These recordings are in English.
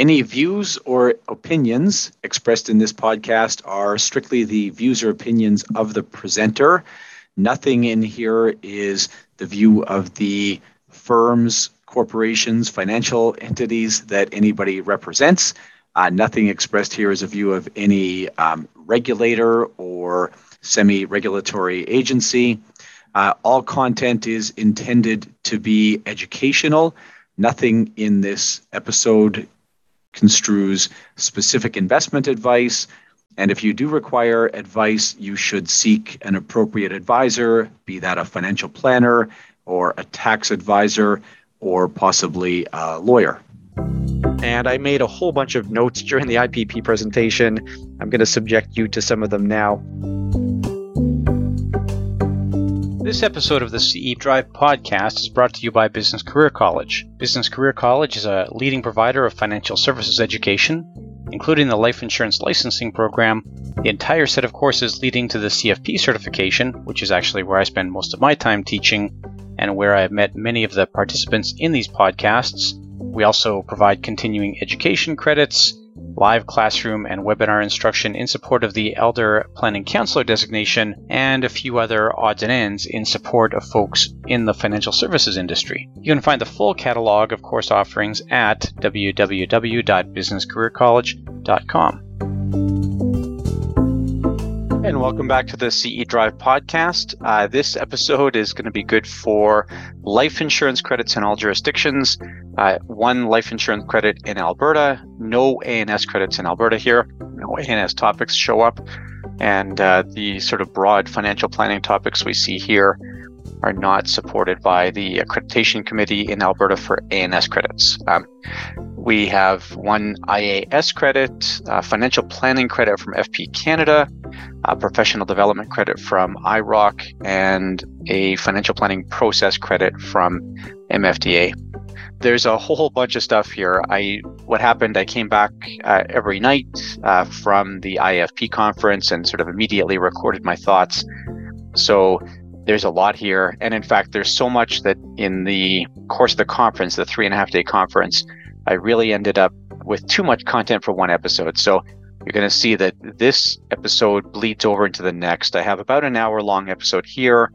Any views or opinions expressed in this podcast are strictly the views or opinions of the presenter. Nothing in here is the view of the firms, corporations, financial entities that anybody represents. Uh, nothing expressed here is a view of any um, regulator or semi regulatory agency. Uh, all content is intended to be educational. Nothing in this episode construes specific investment advice. And if you do require advice, you should seek an appropriate advisor, be that a financial planner or a tax advisor or possibly a lawyer. And I made a whole bunch of notes during the IPP presentation. I'm going to subject you to some of them now. This episode of the CE Drive podcast is brought to you by Business Career College. Business Career College is a leading provider of financial services education, including the life insurance licensing program, the entire set of courses leading to the CFP certification, which is actually where I spend most of my time teaching and where I have met many of the participants in these podcasts. We also provide continuing education credits, live classroom and webinar instruction in support of the Elder Planning Counselor designation, and a few other odds and ends in support of folks in the financial services industry. You can find the full catalog of course offerings at www.businesscareercollege.com. And welcome back to the CE Drive podcast. Uh, this episode is going to be good for life insurance credits in all jurisdictions. Uh, one life insurance credit in Alberta, no ANS credits in Alberta here. No ANS topics show up. And uh, the sort of broad financial planning topics we see here are not supported by the accreditation committee in Alberta for ANS credits. Um, we have one IAS credit, financial planning credit from FP Canada, professional development credit from IIROC, and a financial planning process credit from MFDA. There's a whole bunch of stuff here. I what happened? I came back uh, every night uh, from the IFP conference and sort of immediately recorded my thoughts. So there's a lot here, and in fact, there's so much that in the course of the conference, the three and a half day conference, I really ended up with too much content for one episode. So you're going to see that this episode bleeds over into the next. I have about an hour long episode here.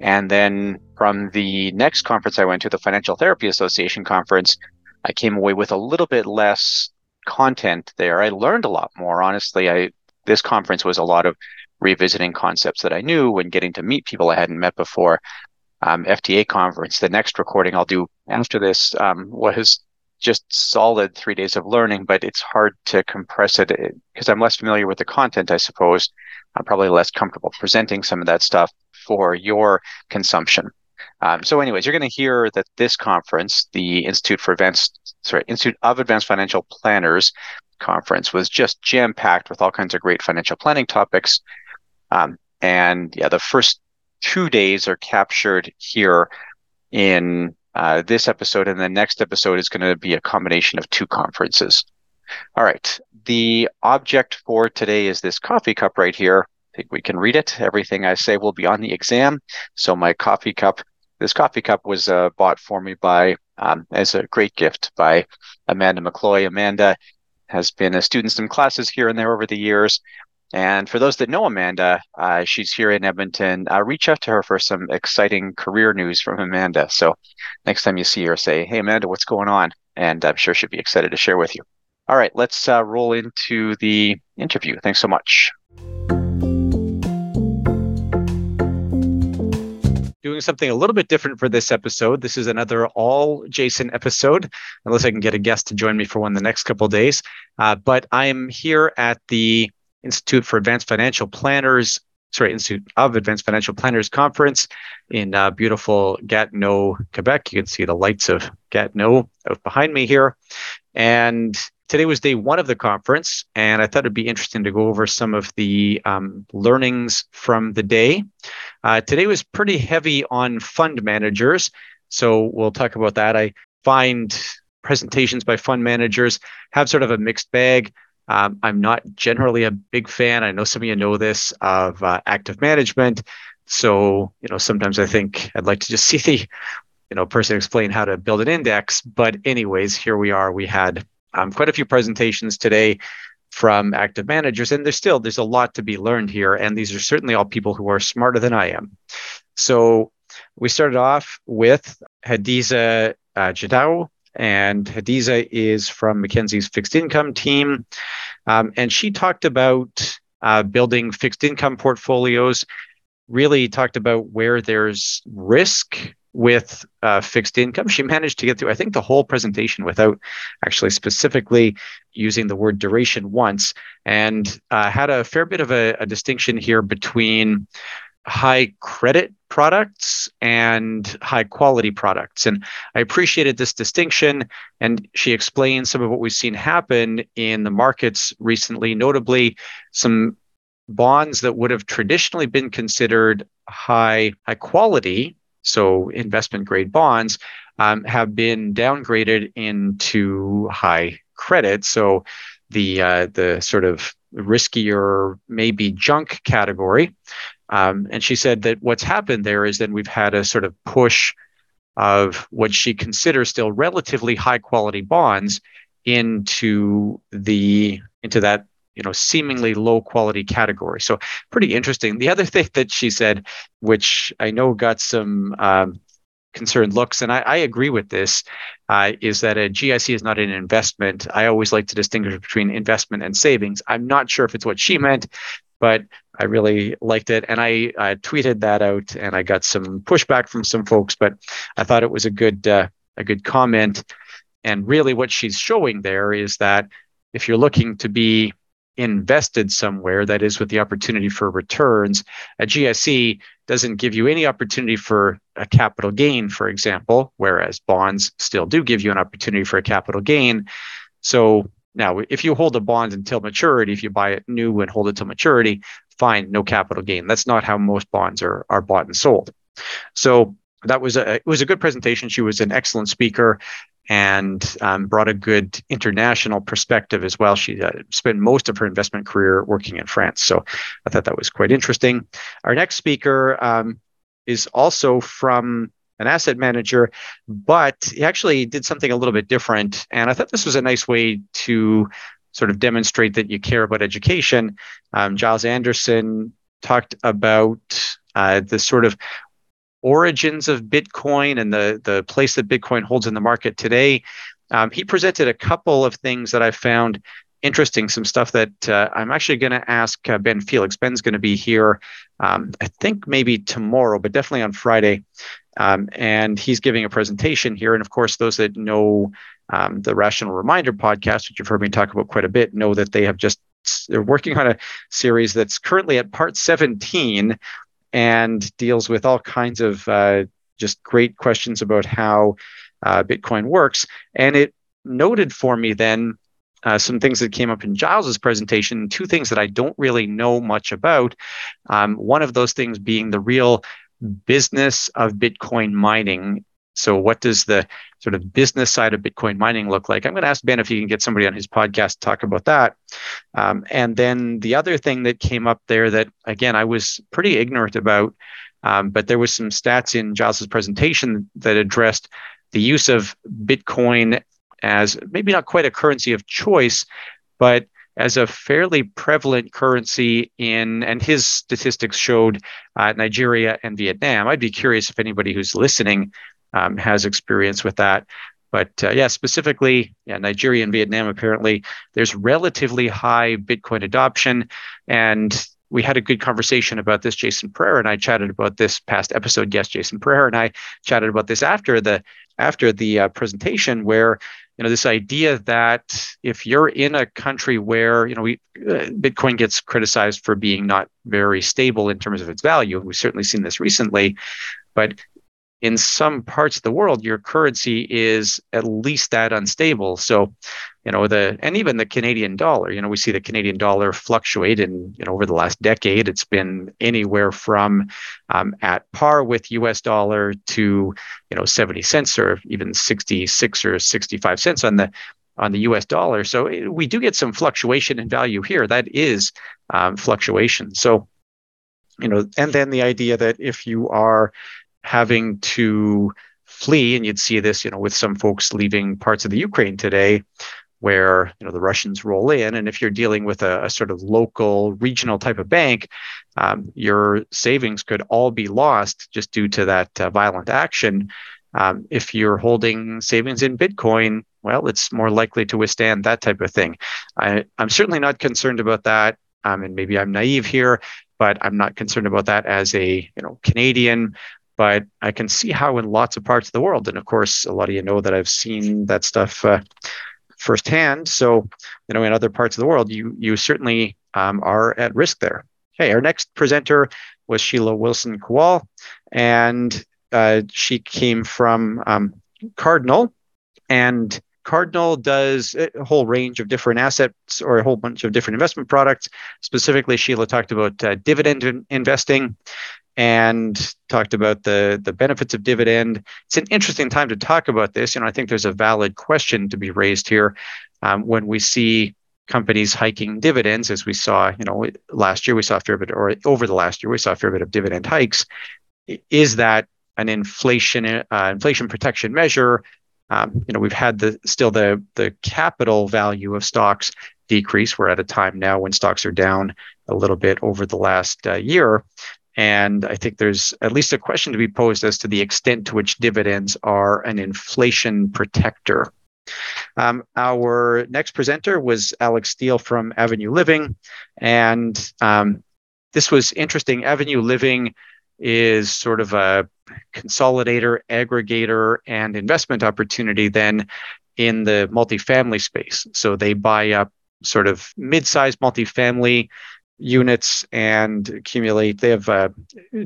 And then from the next conference I went to, the Financial Therapy Association conference, I came away with a little bit less content there. I learned a lot more. Honestly, I this conference was a lot of revisiting concepts that I knew and getting to meet people I hadn't met before. Um, FTA conference, the next recording I'll do after this um, was just solid three days of learning, but it's hard to compress it because I'm less familiar with the content, I suppose. I'm probably less comfortable presenting some of that stuff for your consumption. Um, so, anyways, you're going to hear that this conference, the Institute for Advanced, sorry, Institute of Advanced Financial Planners conference, was just jam packed with all kinds of great financial planning topics. Um, and yeah, the first two days are captured here in uh, this episode and the next episode is going to be a combination of two conferences. All right. The object for today is this coffee cup right here. I think we can read it. Everything I say will be on the exam. So my coffee cup, this coffee cup was uh, bought for me by, um, as a great gift by Amanda McCloy. Amanda has been a student in some classes here and there over the years. And for those that know Amanda, uh, she's here in Edmonton. Uh, reach out to her for some exciting career news from Amanda. So next time you see her, say, Hey, Amanda, what's going on? And I'm sure she'll be excited to share with you. All right, let's uh, roll into the interview. Thanks so much. Doing something a little bit different for this episode. This is another all Jason episode, unless I can get a guest to join me for one the next couple days. Uh, but I'm here at the Institute for Advanced Financial Planners, sorry, Institute of Advanced Financial Planners Conference in uh, beautiful Gatineau, Quebec. You can see the lights of Gatineau out behind me here. And today was day one of the conference, and I thought it'd be interesting to go over some of the um, learnings from the day. Uh, today was pretty heavy on fund managers, so we'll talk about that. I find presentations by fund managers have sort of a mixed bag. Um, I'm not generally a big fan. I know some of you know this of uh, active management. So, you know, sometimes I think I'd like to just see the, you know, person explain how to build an index. But anyways, here we are. We had um, quite a few presentations today from active managers, and there's still there's a lot to be learned here, and these are certainly all people who are smarter than I am. So we started off with Hadiza uh, Djataou, and Hadiza is from Mackenzie's fixed income team, um, and she talked about uh, building fixed income portfolios. Really talked about where there's risk with uh, fixed income. She managed to get through, I think, the whole presentation without actually specifically using the word duration once, and uh, had a fair bit of a, a distinction here between high credit products and high quality products. And I appreciated this distinction. And she explained some of what we've seen happen in the markets recently, notably some bonds that would have traditionally been considered high high quality so investment grade bonds um, have been downgraded into high credit. So the uh, the sort of riskier, maybe junk category. Um, and she said that what's happened there is that we've had a sort of push of what she considers still relatively high quality bonds into the into that you know seemingly low quality category. So pretty interesting. The other thing that she said which i know got some um, concerned looks and I, I, agree with this uh, is that a gic is not an investment. I always like to distinguish between investment and savings. I'm not sure if it's what she meant but i really liked it. And i, I tweeted that out and i got some pushback from some folks but i thought it was a good uh, a good comment. And really what she's showing there is that if you're looking to be invested somewhere that is with the opportunity for returns a GIC doesn't give you any opportunity for a capital gain for example whereas bonds still do give you an opportunity for a capital gain. So now if you hold a bond until maturity if you buy it new and hold it till maturity fine no capital gain that's not how most bonds are are bought and sold so that was a it was a good presentation she was an excellent speaker and um, brought a good international perspective as well. She uh, spent most of her investment career working in France. So I thought that was quite interesting. Our next speaker um, is also from an asset manager, but he actually did something a little bit different. And I thought this was a nice way to sort of demonstrate that you care about education. Um, Giles Anderson talked about uh, the sort of origins of Bitcoin and the, the place that Bitcoin holds in the market today. Um, he presented a couple of things that I found interesting, some stuff that uh, I'm actually going to ask uh, Ben Felix. Ben's going to be here, um, I think maybe tomorrow, but definitely on Friday. Um, and he's giving a presentation here. And of course, those that know um, the Rational Reminder podcast, which you've heard me talk about quite a bit, know that they have just they're working on a series that's currently at part 17 and deals with all kinds of uh, just great questions about how uh, Bitcoin works. And it noted for me then uh, some things that came up in Giles's presentation, two things that I don't really know much about. Um, one of those things being the real business of Bitcoin mining so, what does the sort of business side of Bitcoin mining look like? I'm going to ask Ben if he can get somebody on his podcast to talk about that. Um, and then the other thing that came up there that, again, I was pretty ignorant about, um, but there was some stats in Giles's presentation that addressed the use of Bitcoin as maybe not quite a currency of choice, but as a fairly prevalent currency in, and his statistics showed uh, Nigeria and Vietnam. I'd be curious if anybody who's listening um, has experience with that. But uh, yeah, specifically, yeah, Nigeria and Vietnam, apparently, there's relatively high Bitcoin adoption. And we had a good conversation about this. Jason Pereira and I chatted about this past episode. Yes, Jason Pereira and I chatted about this after the after the uh, presentation, where you know this idea that if you're in a country where you know we, uh, Bitcoin gets criticized for being not very stable in terms of its value, we've certainly seen this recently. But in some parts of the world, your currency is at least that unstable. So, you know, the and even the Canadian dollar, you know, we see the Canadian dollar fluctuate, and you know, over the last decade, it's been anywhere from um, at par with U.S. dollar to you know 70 cents or even 66 or 65 cents on the on the U.S. dollar. So eh, we do get some fluctuation in value here. That is um, fluctuation. So, you know, and then the idea that if you are having to flee, and you'd see this, you know, with some folks leaving parts of the Ukraine today. where you know the Russians roll in, and if you're dealing with a, a sort of local, regional type of bank, um, your savings could all be lost just due to that uh, violent action. Um, if you're holding savings in Bitcoin, well, it's more likely to withstand that type of thing. I, am certainly not concerned about that, um, and maybe I'm naive here, but I'm not concerned about that as a you know Canadian. But I can see how in lots of parts of the world, and of course, a lot of you know that I've seen that stuff uh, firsthand. So, you know, in other parts of the world, you you certainly um, are at risk there. Okay, our next presenter was Sheila Wilson Kowal, and uh, she came from um, Cardinal, and Cardinal does a whole range of different assets or a whole bunch of different investment products. Specifically, Sheila talked about uh, dividend in- investing and talked about the the benefits of dividend. It's an interesting time to talk about this. You know, I think there's a valid question to be raised here um, when we see companies hiking dividends, as we saw. You know, last year we saw a fair bit, or over the last year we saw a fair bit of dividend hikes. Is that an inflation uh, inflation protection measure? Um, you know, we've had the still the the capital value of stocks decrease. We're at a time now when stocks are down a little bit over the last uh, year. And I think there's at least a question to be posed as to the extent to which dividends are an inflation protector. Um, our next presenter was Alex Steele from Avenue Living. And um, this was interesting. Avenue Living is sort of a consolidator, aggregator, and investment opportunity then in the multifamily space. So they buy up sort of mid-sized multifamily units and accumulate. They have uh,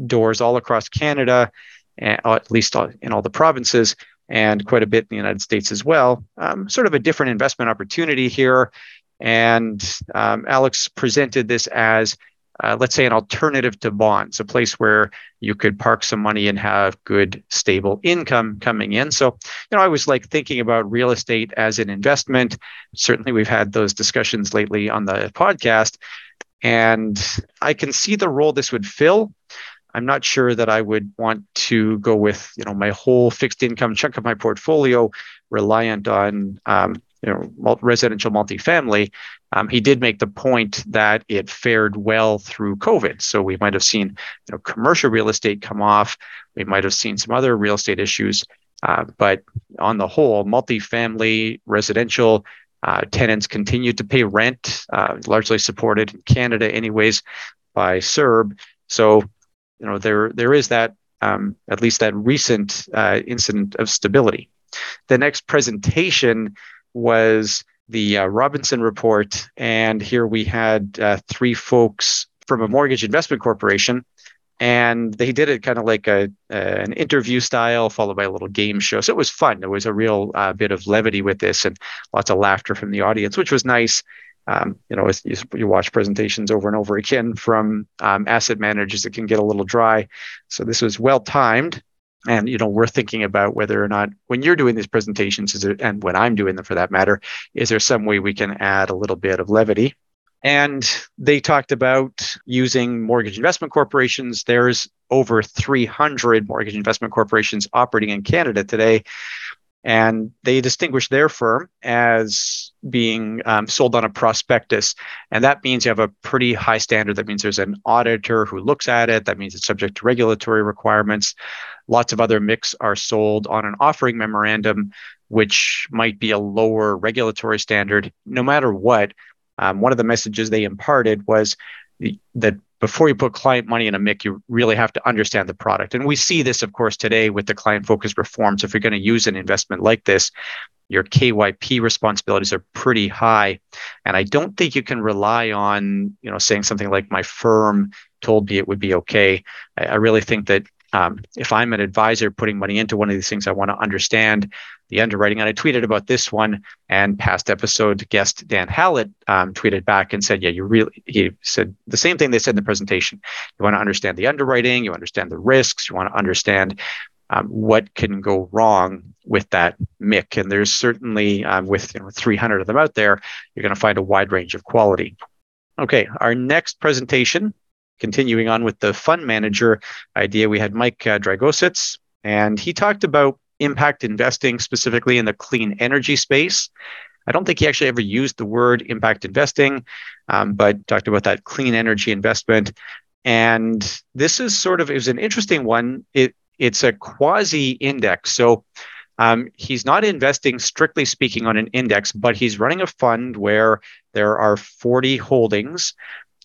doors all across Canada, at least in all the provinces, and quite a bit in the United States as well. Um, sort of a different investment opportunity here. And um, Alex presented this as uh, let's say an alternative to bonds, a place where you could park some money and have good, stable income coming in. So, you know, I was like thinking about real estate as an investment. Certainly, we've had those discussions lately on the podcast, and I can see the role this would fill. I'm not sure that I would want to go with, you know, my whole fixed income chunk of my portfolio reliant on um, you know, residential multifamily, um, he did make the point that it fared well through COVID. So we might have seen, you know, commercial real estate come off. We might have seen some other real estate issues, uh, but on the whole, multifamily residential uh, tenants continue to pay rent, uh, largely supported in Canada, anyways, by CERB. So, you know, there there is that um, at least that recent uh, incident of stability. The next presentation was the uh, Robinson report. And here we had uh, three folks from a mortgage investment corporation. And they did it kind of like a, an interview style, followed by a little game show. So it was fun. There was a real uh, bit of levity with this, and lots of laughter from the audience, which was nice. Um, you know, you, you, watch presentations over and over again from um, asset managers, it can get a little dry. So this was well timed and you know we're thinking about whether or not when you're doing these presentations there, and when i'm doing them for that matter is there some way we can add a little bit of levity and they talked about using mortgage investment corporations. There's over 300 mortgage investment corporations operating in canada today. And they distinguish their firm as being um, sold on a prospectus. And that means you have a pretty high standard. That means there's an auditor who looks at it. That means it's subject to regulatory requirements. Lots of other MICs are sold on an offering memorandum which might be a lower regulatory standard. No matter what um, one of the messages they imparted was that before you put client money in a MIC, you really have to understand the product. And we see this, of course, today with the client focused reforms. If you're going to use an investment like this, your KYP responsibilities are pretty high. And I don't think you can rely on, you know, saying something like my firm told me it would be okay. I, I really think that um, if I'm an advisor putting money into one of these things, I want to understand the underwriting. And I tweeted about this one, and past episode guest Dan Hallett um, tweeted back and said, "Yeah, you really." He said the same thing they said in the presentation. You want to understand the underwriting, you understand the risks, you want to understand um, what can go wrong with that MIC. And there's certainly um, with you know 300 of them out there, you're going to find a wide range of quality. Okay, our next presentation continuing on with the fund manager idea, we had Mike uh, and he talked about impact investing specifically in the clean energy space. I don't think he actually ever used the word impact investing, um, but talked about that clean energy investment. And this is sort of it was an interesting one. It it's a quasi index. So um, he's not investing strictly speaking on an index, but he's running a fund where there are 40 holdings.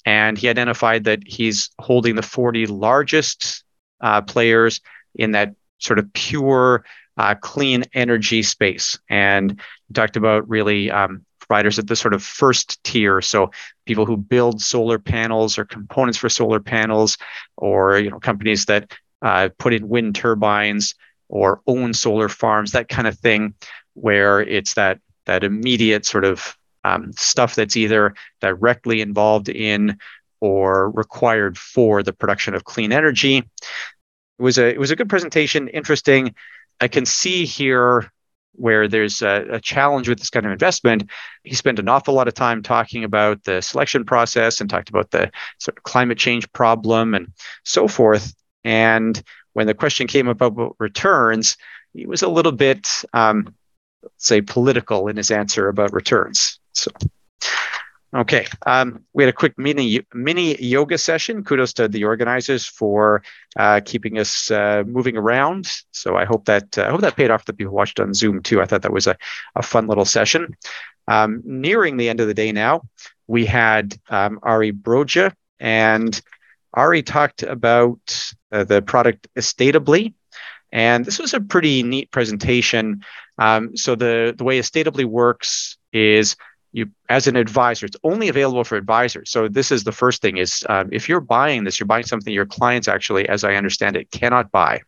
And he identified that he's holding the 40 largest uh, players in that sort of pure uh, clean energy space. And he talked about really um, providers at the sort of first tier. So people who build solar panels or components for solar panels, or you know companies that uh, put in wind turbines or own solar farms, that kind of thing, where it's that that immediate sort of um, stuff that's either directly involved in or required for the production of clean energy. It was a it was a good presentation, interesting. I can see here where there's a, a, challenge with this kind of investment. He spent an awful lot of time talking about the selection process and talked about the sort of climate change problem and so forth. And when the question came about returns, he was a little bit, um, say, political in his answer about returns. So. Okay, um, we had a quick mini mini yoga session. Kudos to the organizers for uh, keeping us uh, moving around. So I hope that uh, I hope that paid off. The people watched on Zoom too. I thought that was a, a fun little session. Um, nearing the end of the day now, we had um, Ari Broja, and Ari talked about uh, the product Estateably, and this was a pretty neat presentation. Um, so the the way Estateably works is you as an advisor it's only available for advisors. So this is the first thing is um, if you're buying this you're buying something your clients actually as i understand it cannot buy.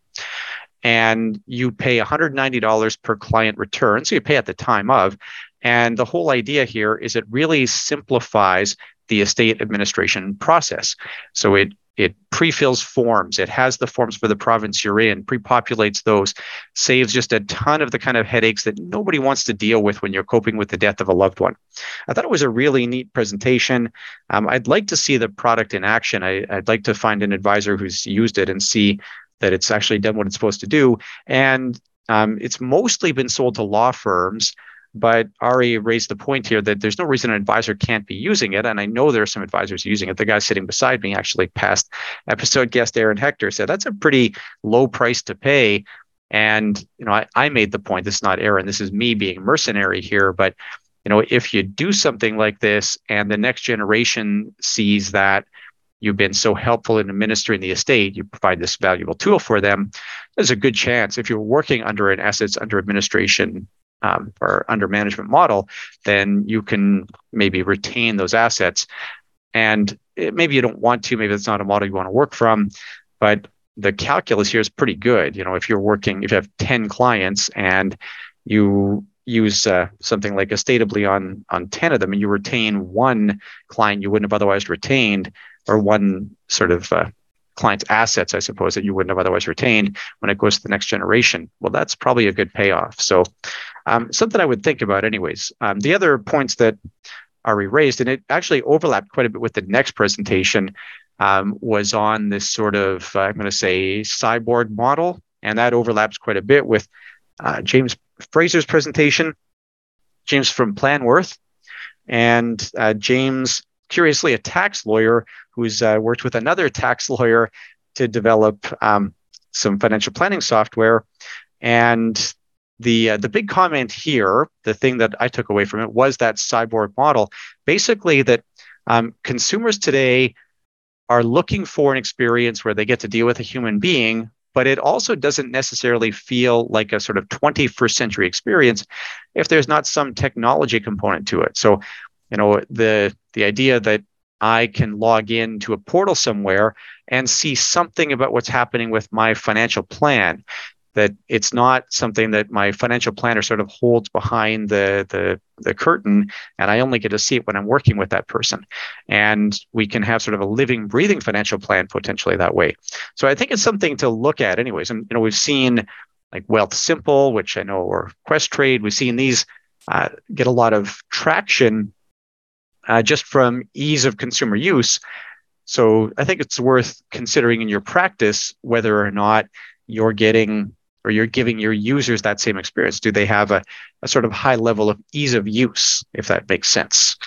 And you pay $190 per client return so you pay at the time of and the whole idea here is it really simplifies the estate administration process. So it it pre-fills forms. It has the forms for the province you're in pre-populates those saves just a ton of the kind of headaches that nobody wants to deal with when you're coping with the death of a loved one. I thought it was a really neat presentation. Um, i'd like to see the product in action. I, i'd like to find an advisor who's used it and see that it's actually done what it's supposed to do. And um, it's mostly been sold to law firms but Ari raised the point here that there's no reason an advisor can't be using it. And I know there are some advisors using it. The guy sitting beside me, actually, past episode guest Aaron Hector, said that's a pretty low price to pay. And you know, I, I made the point. This is not Aaron. This is me being mercenary here. But you know, if you do something like this, and the next generation sees that you've been so helpful in administering the estate, you provide this valuable tool for them, there's a good chance if you're working under an assets under administration um, or under management model, then you can maybe retain those assets. And it, maybe you don't want to, maybe it's not a model you want to work from, but the calculus here is pretty good. You know, if you're working, if you have 10 clients and you use uh, something like Estateably on on 10 of them and you retain one client you wouldn't have otherwise retained or one sort of uh, client's assets, I suppose, that you wouldn't have otherwise retained when it goes to the next generation. Well, that's probably a good payoff. So, um, something I would think about, anyways. Um, the other points that Ari raised, and it actually overlapped quite a bit with the next presentation, um, was on this sort of, uh, I'm going to say, cyborg model. And that overlaps quite a bit with uh, James Fraser's presentation. James from Planworth. And uh, James curiously a tax lawyer who's uh, worked with another tax lawyer to develop um, some financial planning software. And the uh, the big comment here, the thing that I took away from it was that cyborg model, basically that um, consumers today are looking for an experience where they get to deal with a human being, but it also doesn't necessarily feel like a sort of 21st century experience if there's not some technology component to it. So you know the the idea that I can log in to a portal somewhere and see something about what's happening with my financial plan. That it's not something that my financial planner sort of holds behind the, the, the curtain, and I only get to see it when I'm working with that person. And we can have sort of a living, breathing financial plan potentially that way. So I think it's something to look at, anyways. And you know, we've seen like Wealthsimple, which I know, or Questrade We've seen these uh, get a lot of traction uh, just from ease of consumer use. So I think it's worth considering in your practice whether or not you're getting or you're giving your users that same experience? Do they have a, a sort of high level of ease of use, if that makes sense?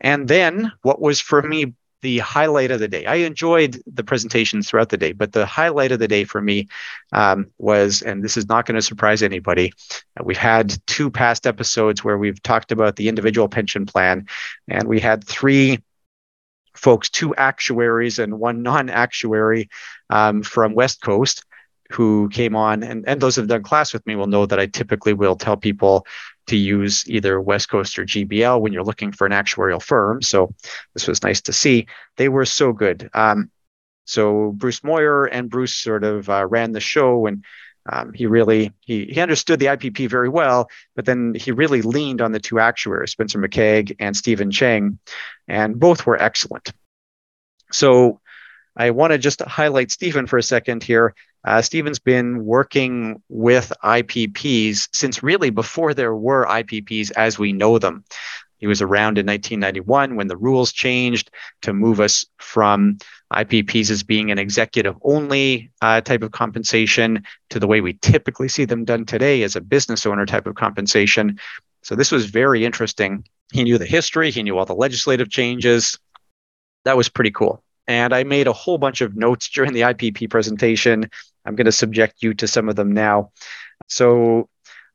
And then what was for me the highlight of the day? I enjoyed the presentations throughout the day, but the highlight of the day for me um, was, and this is not going to surprise anybody, uh, we've had two past episodes where we've talked about the individual pension plan, and we had three folks, two actuaries and one non actuary um, from West Coast who came on and, and those who have done class with me will know that I typically will tell people to use either West Coast or GBL when you're looking for an actuarial firm. So this was nice to see. They were so good. Um, so Bruce Moyer and Bruce sort of uh, ran the show and um, he really he, he understood the IPP very well, but then he really leaned on the two actuaries, Spencer McCaig and Stephen Cheng, and both were excellent. So I want to just highlight Stephen for a second here. Uh, Stephen's been working with IPPs since really before there were IPPs as we know them. He was around in 1991 when the rules changed to move us from IPPs as being an executive only uh, type of compensation to the way we typically see them done today as a business owner type of compensation. So this was very interesting. He knew the history, he knew all the legislative changes. That was pretty cool. And I made a whole bunch of notes during the IPP presentation. I'm going to subject you to some of them now. So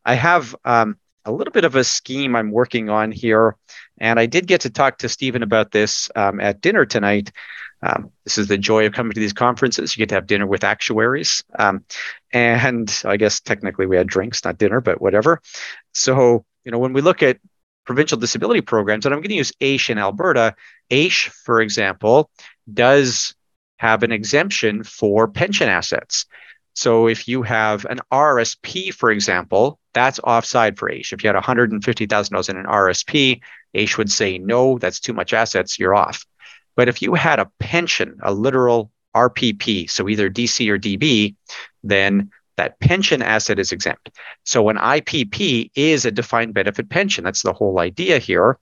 I have um, a little bit of a scheme I'm working on here. And I did get to talk to Stephen about this um, at dinner tonight. Um, this is the joy of coming to these conferences. You get to have dinner with actuaries. Um, and I guess technically we had drinks, not dinner, but whatever. So, you know, when we look at provincial disability programs, and I'm going to use AISH in Alberta, AISH, for example, does have an exemption for pension assets. So if you have an RSP, for example, that's offside for AISH. If you had $150,000 in an RSP, AISH would say, no, that's too much assets, you're off. But if you had a pension, a literal RPP, so either DC or DB, then that pension asset is exempt. So an IPP is a defined benefit pension. That's the whole idea here.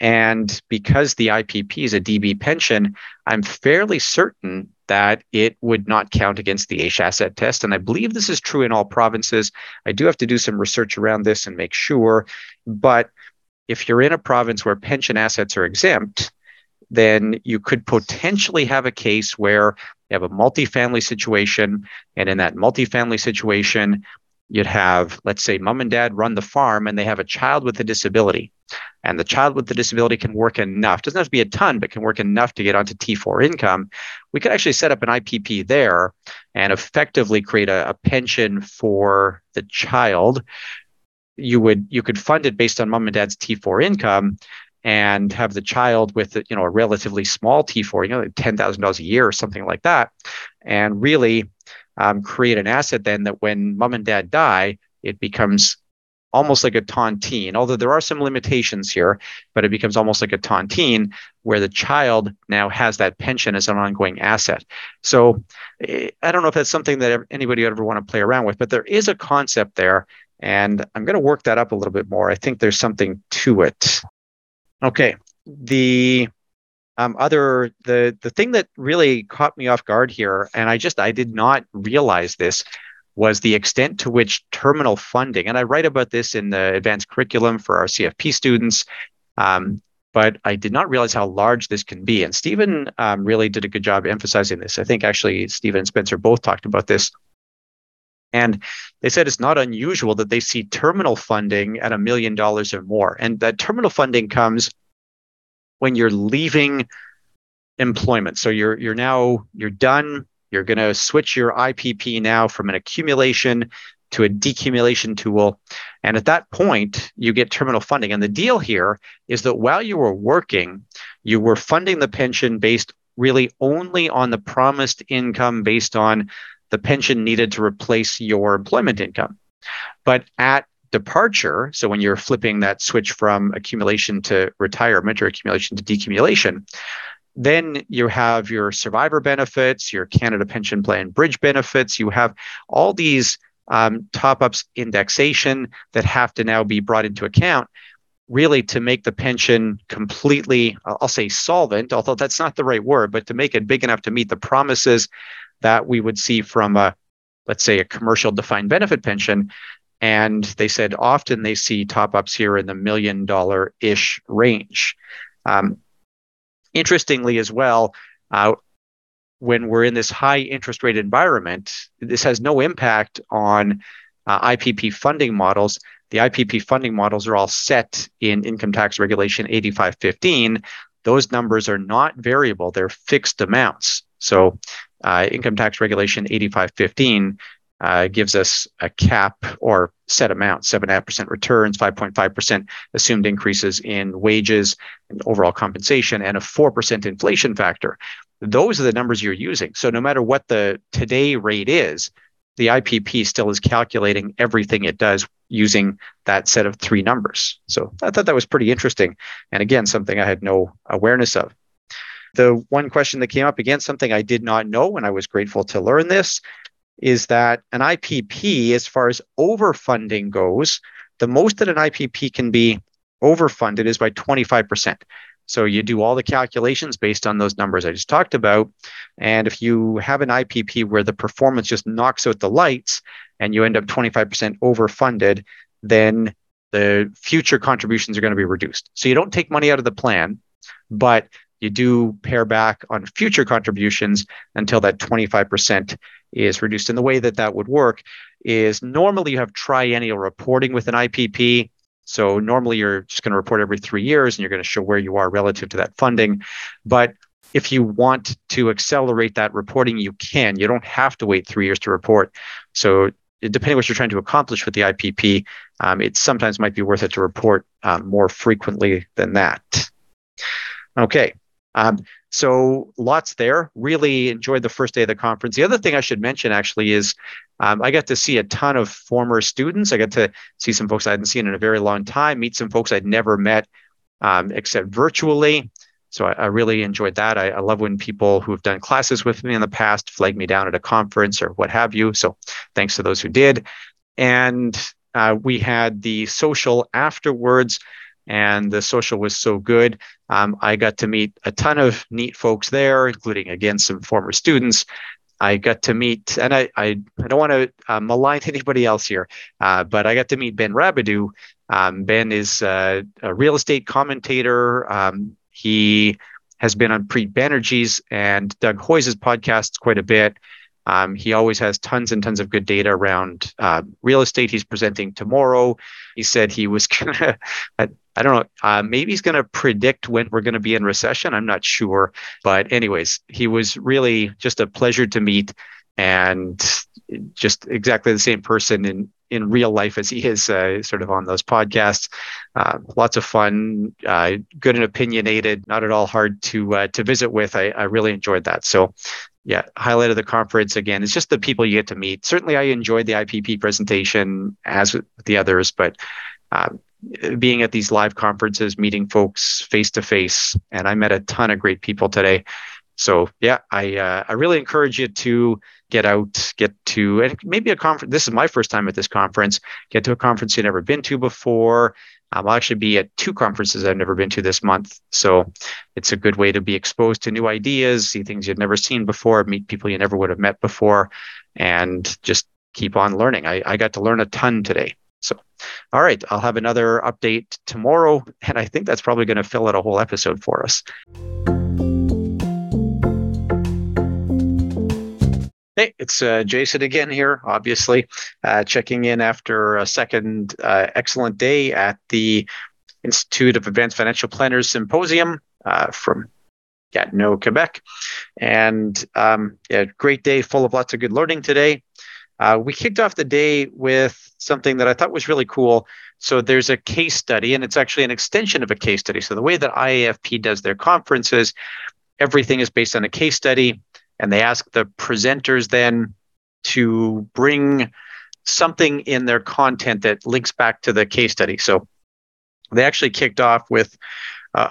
And because the IPP is a DB pension, I'm fairly certain that it would not count against the AISH asset test. And I believe this is true in all provinces. I do have to do some research around this and make sure. But if you're in a province where pension assets are exempt, then you could potentially have a case where you have a multifamily situation. And in that multifamily situation, you'd have, let's say, mom and dad run the farm and they have a child with a disability. And the child with the disability can work enough, doesn't have to be a ton, but can work enough to get onto T4 income. We could actually set up an IPP there and effectively create a, a pension for the child. You would you could fund it based on mom and dad's T4 income and have the child with you know a relatively small T4, you know, ten thousand dollars a year or something like that, and really um, create an asset then that when mom and dad die, it becomes almost like a tontine, although there are some limitations here, but it becomes almost like a tontine where the child now has that pension as an ongoing asset. So eh, I don't know if that's something that anybody would ever want to play around with, but there is a concept there. And I'm going to work that up a little bit more. I think there's something to it. Okay. The um, other the the thing that really caught me off guard here, and I just I did not realize this, was the extent to which terminal funding, and I write about this in the advanced curriculum for our CFP students. Um, but I did not realize how large this can be. And Stephen um, really did a good job emphasizing this. I think actually Stephen and Spencer both talked about this. And they said it's not unusual that they see terminal funding at a million dollars or more. And that terminal funding comes when you're leaving employment. So you're you're now you're done. You're going to switch your IPP now from an accumulation to a decumulation tool. And at that point, you get terminal funding. And the deal here is that while you were working, you were funding the pension based really only on the promised income based on the pension needed to replace your employment income. But at departure, so when you're flipping that switch from accumulation to retirement or accumulation to decumulation, then you have your survivor benefits, your Canada Pension Plan bridge benefits. You have all these um, top ups indexation that have to now be brought into account really to make the pension completely, I'll say solvent, although that's not the right word, but to make it big enough to meet the promises that we would see from a let's say, a commercial defined benefit pension. And they said often they see top ups here in the million dollar ish range. Um, interestingly, as well, uh, when we're in this high interest rate environment, this has no impact on uh, IPP funding models. The IPP funding models are all set in income tax regulation 8515. Those numbers are not variable, they're fixed amounts. So, uh, income tax regulation 8515 uh, gives us a cap or set amount 7.5% returns, 5.5% assumed increases in wages and overall compensation, and a 4% inflation factor. Those are the numbers you're using. So, no matter what the today rate is, the IPP still is calculating everything it does using that set of three numbers. So I thought that was pretty interesting. And again, something I had no awareness of. The one question that came up again, something I did not know, and I was grateful to learn this, is that an IPP, as far as overfunding goes, the most that an IPP can be overfunded is by 25%. So you do all the calculations based on those numbers I just talked about. And if you have an IPP where the performance just knocks out the lights and you end up 25% overfunded, then the future contributions are going to be reduced. So you don't take money out of the plan, but you do pare back on future contributions until that 25% is reduced. And the way that that would work is normally you have triennial reporting with an IPP. So normally you're just going to report every three years and you're going to show where you are relative to that funding. But if you want to accelerate that reporting, you can. You don't have to wait three years to report. So depending what you're trying to accomplish with the IPP, um, it sometimes might be worth it to report um, more frequently than that. Okay. Um, so lots there. Really enjoyed the first day of the conference. The other thing I should mention actually is um, I got to see a ton of former students. I got to see some folks I hadn't seen in a very long time, meet some folks I'd never met um, except virtually. So I, I really enjoyed that. I, I, love when people who have done classes with me in the past flag me down at a conference or what have you. So thanks to those who did. And uh, we had the social afterwards and the social was so good. Um, I got to meet a ton of neat folks there, including again some former students. I got to meet, and I I, I don't want to uh, malign anybody else here, uh, but I got to meet Ben Rabidoux. Um, ben is uh, a real estate commentator. Um, he has been on Preet Banerjee's and Doug Hoyes' podcasts quite a bit. Um, he always has tons and tons of good data around uh, real estate. He's presenting tomorrow. He said he was gonna. I, I don't know. Uh, maybe he's going to predict when we're going to be in recession. I'm not sure. But anyways, he was really just a pleasure to meet, and just exactly the same person in in real life as he is uh, sort of on those podcasts. Uh, lots of fun, uh, good and opinionated, not at all hard to uh, to visit with. I, I really enjoyed that. So yeah, highlight of the conference again is just the people you get to meet. Certainly, I enjoyed the IPP presentation as with the others, but uh, being at these live conferences, meeting folks face to face, and I met a ton of great people today. So yeah, I uh, I really encourage you to get out, get to and maybe a conference. This is my first time at this conference. Get to a conference you've never been to before. Um, I'll actually be at two conferences I've never been to this month. So it's a good way to be exposed to new ideas, see things you've never seen before, meet people you never would have met before, and just keep on learning. I, I got to learn a ton today. So, all right, I'll have another update tomorrow. And I think that's probably going to fill out a whole episode for us. Hey, it's uh, Jason again here, obviously, uh, checking in after a second uh, excellent day at the Institute of Advanced Financial Planners Symposium uh, from Gatineau, Quebec. And um, yeah, great day full of lots of good learning today. Uh, we kicked off the day with something that I thought was really cool. So there's a case study, and it's actually an extension of a case study. So the way that IAFP does their conferences, everything is based on a case study and they ask the presenters then to bring something in their content that links back to the case study. So they actually kicked off with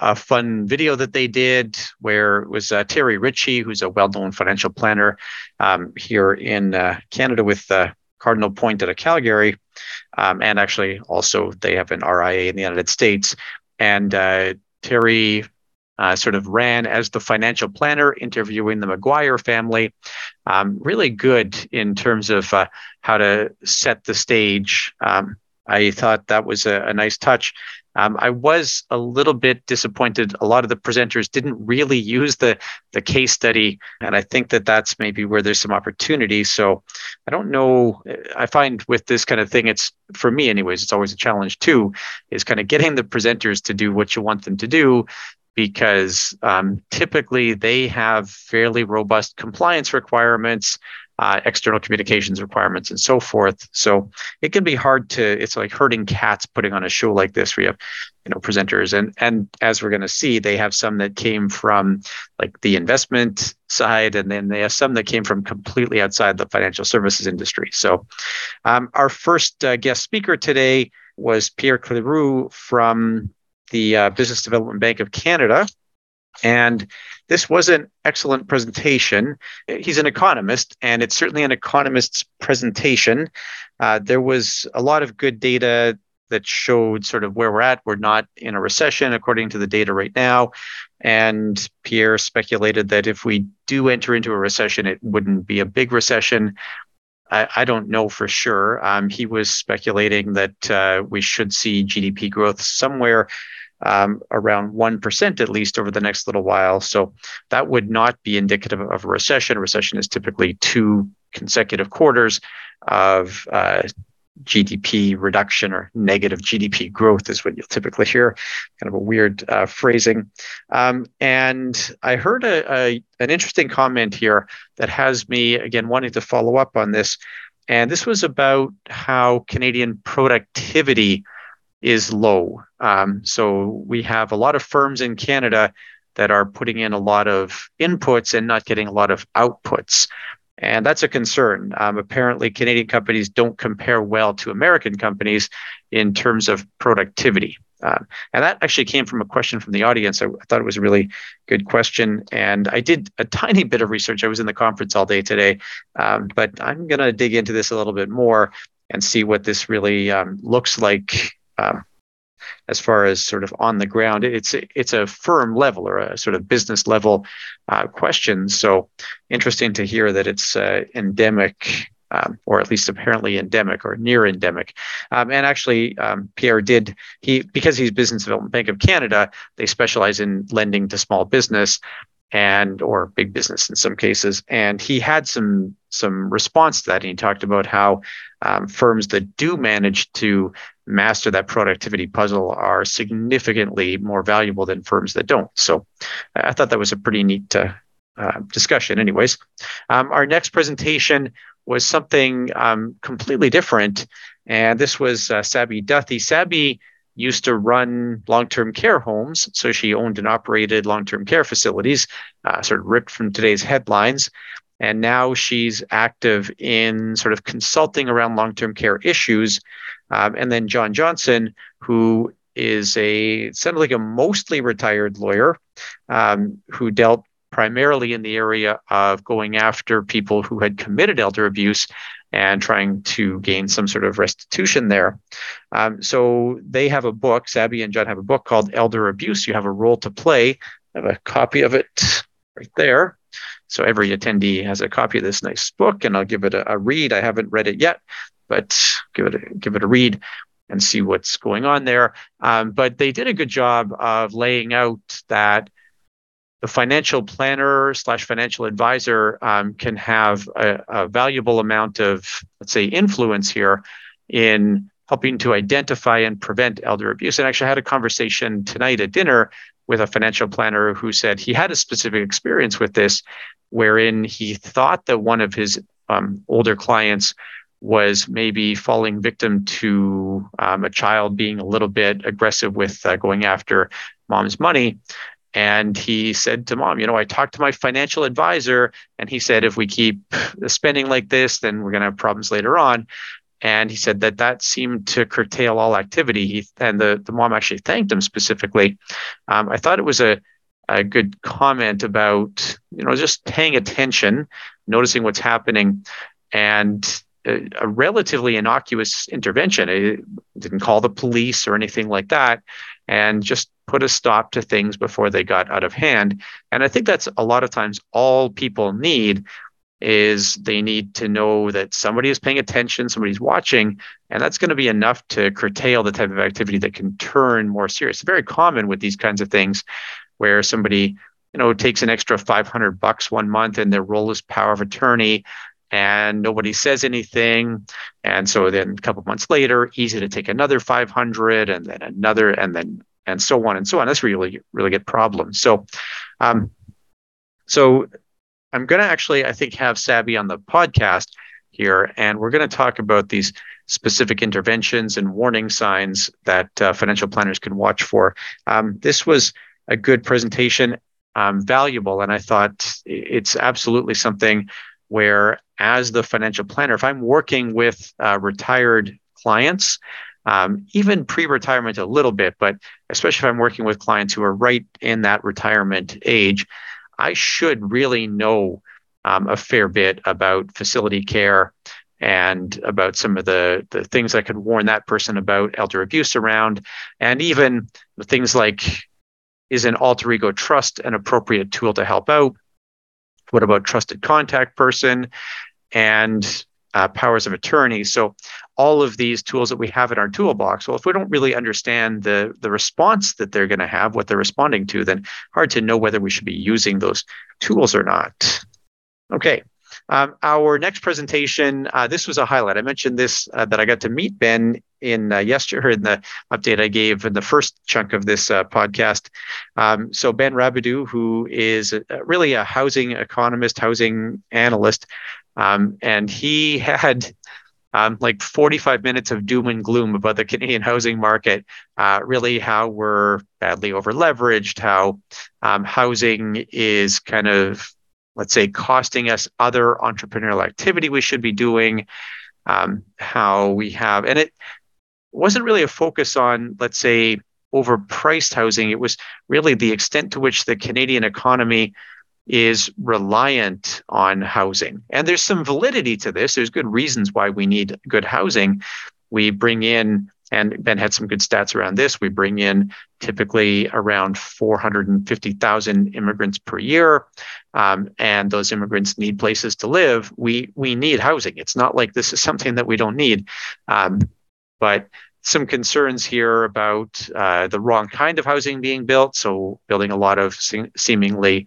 a, fun video that they did where it was uh, Terry Ritchie, who's a well known financial planner um, here in uh, Canada with uh, Cardinal Point out of Calgary. Um, and actually, also, they have an RIA in the United States. And uh, Terry uh, sort of ran as the financial planner, interviewing the McGuire family. Um, really good in terms of uh, how to set the stage. Um, I thought that was a, a nice touch. Um, I was a little bit disappointed. A lot of the presenters didn't really use the the case study, and I think that that's maybe where there's some opportunity. So I don't know. I find with this kind of thing, it's for me, anyways. It's always a challenge too, is kind of getting the presenters to do what you want them to do, because um, typically they have fairly robust compliance requirements uh, external communications requirements and so forth. So it can be hard to. It's like herding cats putting on a show like this. where you have, you know, presenters and and as we're going to see, they have some that came from like the investment side, and then they have some that came from completely outside the financial services industry. So um, our first uh, guest speaker today was Pierre Cleroux from the uh, Business Development Bank of Canada. And this was an excellent presentation. He's an economist, and it's certainly an economist's presentation. Uh, there was a lot of good data that showed sort of where we're at. We're not in a recession, according to the data right now. And Pierre speculated that if we do enter into a recession, it wouldn't be a big recession. I, I don't know for sure. Um, he was speculating that uh, we should see GDP growth somewhere um, around 1% at least over the next little while. So that would not be indicative of a recession. A recession is typically two consecutive quarters of uh, GDP reduction or negative GDP growth is what you'll typically hear. Kind of a weird uh, phrasing. Um, and I heard a, a, an interesting comment here that has me again wanting to follow up on this. And this was about how Canadian productivity is low. Um, so we have a lot of firms in Canada that are putting in a lot of inputs and not getting a lot of outputs. And that's a concern. Um, apparently, Canadian companies don't compare well to American companies in terms of productivity. Um, and that actually came from a question from the audience. I, I, thought it was a really good question. And I did a tiny bit of research. I was in the conference all day today, um, but I'm going to dig into this a little bit more and see what this really um, looks like um, as far as sort of on the ground. It's it's a firm level or a sort of business level uh, question. So interesting to hear that it's uh, endemic. Um, or at least apparently endemic or near endemic. Um, and actually, um, Pierre did he because he's Business Development Bank of Canada. They specialize in lending to small business and or big business in some cases. And he had some some response to that. And he talked about how um, firms that do manage to master that productivity puzzle are significantly more valuable than firms that don't. So I thought that was a pretty neat uh, uh, discussion. Anyways, um, our next presentation was something um, completely different. And this was uh, Sabby Duthie. Sabby used to run long-term care homes. So she owned and operated long-term care facilities, uh, sort of ripped from today's headlines. And now she's active in sort of consulting around long-term care issues. Um, and then John Johnson, who is a sounded like a mostly retired lawyer um, who dealt primarily in the area of going after people who had committed elder abuse and trying to gain some sort of restitution there. Um, so they have a book, Sabby and John have a book called Elder Abuse. You have a role to play. I have a copy of it right there. So every attendee has a copy of this nice book, and I'll give it a, a read. I haven't read it yet, but give it a, give it a read and see what's going on there. Um, but they did a good job of laying out that the financial planner slash financial advisor um, can have a, a, valuable amount of, let's say, influence here in helping to identify and prevent elder abuse. And actually, I had a conversation tonight at dinner with a financial planner who said he had a specific experience with this, wherein he thought that one of his um, older clients was maybe falling victim to um, a child being a little bit aggressive with uh, going after mom's money. And he said to mom, you know, I talked to my financial advisor, and he said, if we keep spending like this, then we're going to have problems later on. And he said that that seemed to curtail all activity. He, and the, the mom actually thanked him specifically. Um, I thought it was a, a good comment about, you know, just paying attention, noticing what's happening, and a, a relatively innocuous intervention. It didn't call the police or anything like that and just put a stop to things before they got out of hand. And I think that's a lot of times all people need is they need to know that somebody is paying attention, somebody's watching, and that's going to be enough to curtail the type of activity that can turn more serious. Very common with these kinds of things where somebody, you know, takes an extra 500 bucks one month and their role is power of attorney and nobody says anything. And so then a couple months later, easy to take another 500 and then another and then and so on and so on. That's really, really good problem So, um, so I'm going to actually, I think, have Sabby on the podcast here, and we're going to talk about these specific interventions and warning signs that uh, financial planners can watch for. Um, this was a good presentation, um, valuable, and I thought it's absolutely something where, as the financial planner, if I'm working with uh, retired clients, um, even pre-retirement a little bit, but especially if I'm working with clients who are right in that retirement age, I should really know um, a fair bit about facility care and about some of the, the things I could warn that person about elder abuse around, and even things like is an alter ego trust an appropriate tool to help out? What about trusted contact person and uh, powers of attorney? So, all of these tools that we have in our toolbox. Well, if we don't really understand the the response that they're going to have, what they're responding to, then hard to know whether we should be using those tools or not. Okay. Um, our next presentation, uh, this was a highlight. I mentioned this uh, that I got to meet Ben in uh, yesterday in the update I gave in the first chunk of this uh, podcast. Um, so Ben Rabidoux, who is really a housing economist, housing analyst, um, and he had um, like 45 minutes of doom and gloom about the Canadian housing market, uh, really how we're badly overleveraged, how um, housing is kind of, let's say, costing us other entrepreneurial activity we should be doing, um, how we have, and it wasn't really a focus on, let's say, overpriced housing. It was really the extent to which the Canadian economy is reliant on housing. And there's some validity to this. There's good reasons why we need good housing. We bring in, and Ben had some good stats around this, we bring in typically around 450,000 immigrants per year. Um, and those immigrants need places to live. We, we need housing. It's not like this is something that we don't need. Um, but some concerns here about uh, the wrong kind of housing being built. So, building a lot of se- seemingly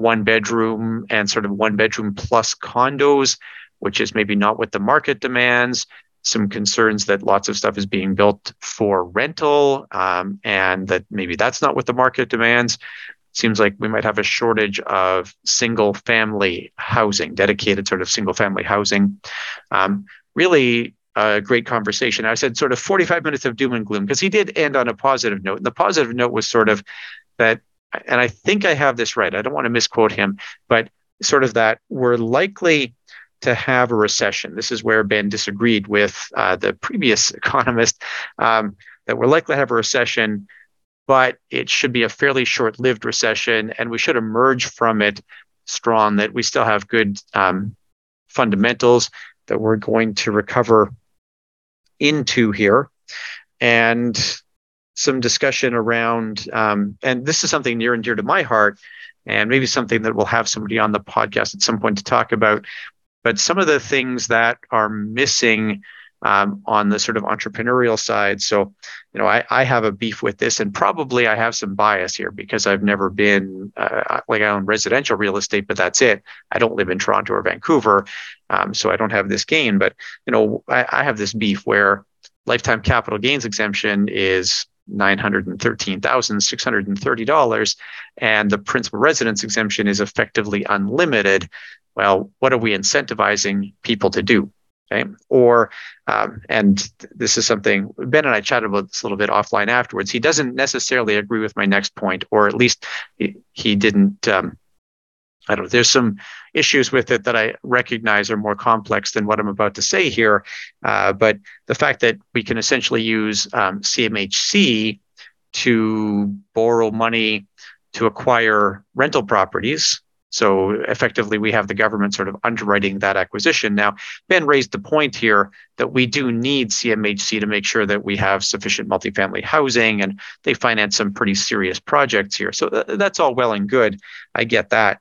one bedroom and sort of one bedroom plus condos, which is maybe not what the market demands. Some concerns that lots of stuff is being built for rental um, and that maybe that's not what the market demands. Seems like we might have a shortage of single family housing, dedicated sort of single family housing. Um, really, a great conversation. I said sort of 45 minutes of doom and gloom because he did end on a positive note. And the positive note was sort of that and I think I have this right. I don't want to misquote him, but sort of that we're likely to have a recession. This is where Ben disagreed with uh, the previous economist um, that we're likely to have a recession, but it should be a fairly short lived recession, and we should emerge from it strong, that we still have good um, fundamentals that we're going to recover into here. And some discussion around, um, and this is something near and dear to my heart, and maybe something that we'll have somebody on the podcast at some point to talk about. But some of the things that are missing um, on the sort of entrepreneurial side. So, you know, I, I have a beef with this, and probably I have some bias here because I've never been uh, like I own residential real estate, but that's it. I don't live in Toronto or Vancouver, um, so I don't have this gain. But you know, I, I have this beef where lifetime capital gains exemption is $913,630 and the principal residence exemption is effectively unlimited. Well, what are we incentivizing people to do? Okay. Or, um, and this is something Ben and I chatted about this a little bit offline afterwards. He doesn't necessarily agree with my next point, or at least he, he didn't um, I don't know, there's some issues with it that I recognize are more complex than what I'm about to say here. Uh, but the fact that we can essentially use um, CMHC to borrow money to acquire rental properties So effectively, we have the government sort of underwriting that acquisition. Now, Ben raised the point here that we do need CMHC to make sure that we have sufficient multifamily housing, and they finance some pretty serious projects here. So th- that's all well and good. I get that.